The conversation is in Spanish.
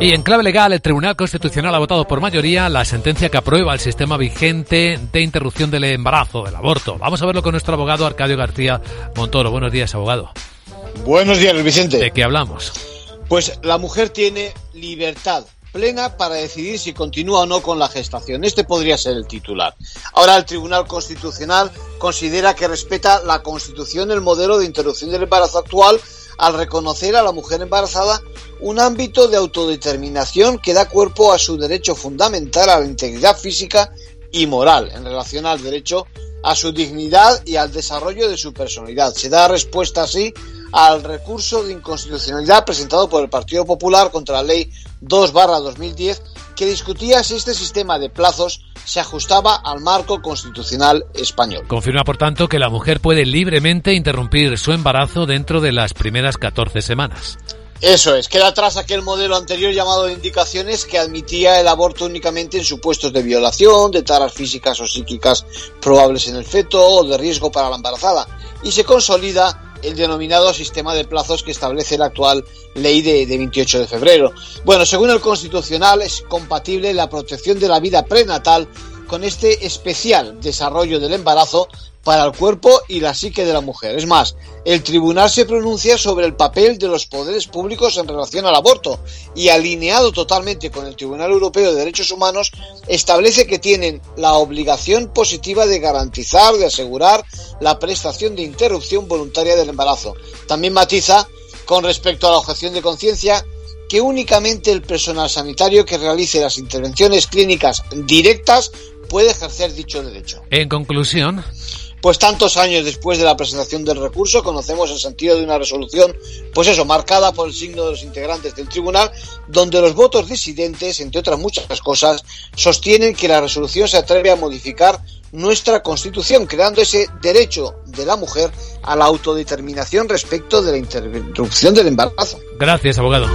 Y en clave legal, el Tribunal Constitucional ha votado por mayoría la sentencia que aprueba el sistema vigente de interrupción del embarazo, del aborto. Vamos a verlo con nuestro abogado Arcadio García Montoro. Buenos días, abogado. Buenos días, Vicente. ¿De qué hablamos? Pues la mujer tiene libertad plena para decidir si continúa o no con la gestación. Este podría ser el titular. Ahora el Tribunal Constitucional considera que respeta la Constitución el modelo de interrupción del embarazo actual al reconocer a la mujer embarazada un ámbito de autodeterminación que da cuerpo a su derecho fundamental a la integridad física y moral en relación al derecho a su dignidad y al desarrollo de su personalidad. Se da respuesta así al recurso de inconstitucionalidad presentado por el Partido Popular contra la Ley 2-2010 que discutía si este sistema de plazos se ajustaba al marco constitucional español. Confirma, por tanto, que la mujer puede libremente interrumpir su embarazo dentro de las primeras 14 semanas. Eso es, queda atrás aquel modelo anterior llamado de indicaciones que admitía el aborto únicamente en supuestos de violación, de taras físicas o psíquicas probables en el feto o de riesgo para la embarazada, y se consolida el denominado sistema de plazos que establece la actual ley de, 28 de febrero. Bueno, según el Constitucional es compatible la protección de la vida prenatal con este especial desarrollo del embarazo para el cuerpo y la psique de la mujer. Es más, el tribunal se pronuncia sobre el papel de los poderes públicos en relación al aborto y alineado totalmente con el Tribunal Europeo de Derechos Humanos, establece que tienen la obligación positiva de garantizar, de asegurar la prestación de interrupción voluntaria del embarazo. También matiza, con respecto a la objeción de conciencia, que únicamente el personal sanitario que realice las intervenciones clínicas directas puede ejercer dicho derecho. En conclusión, pues tantos años después de la presentación del recurso conocemos el sentido de una resolución, pues eso, marcada por el signo de los integrantes del tribunal, donde los votos disidentes, entre otras muchas cosas, sostienen que la resolución se atreve a modificar nuestra Constitución, creando ese derecho de la mujer a la autodeterminación respecto de la interrupción del embarazo. Gracias, abogado.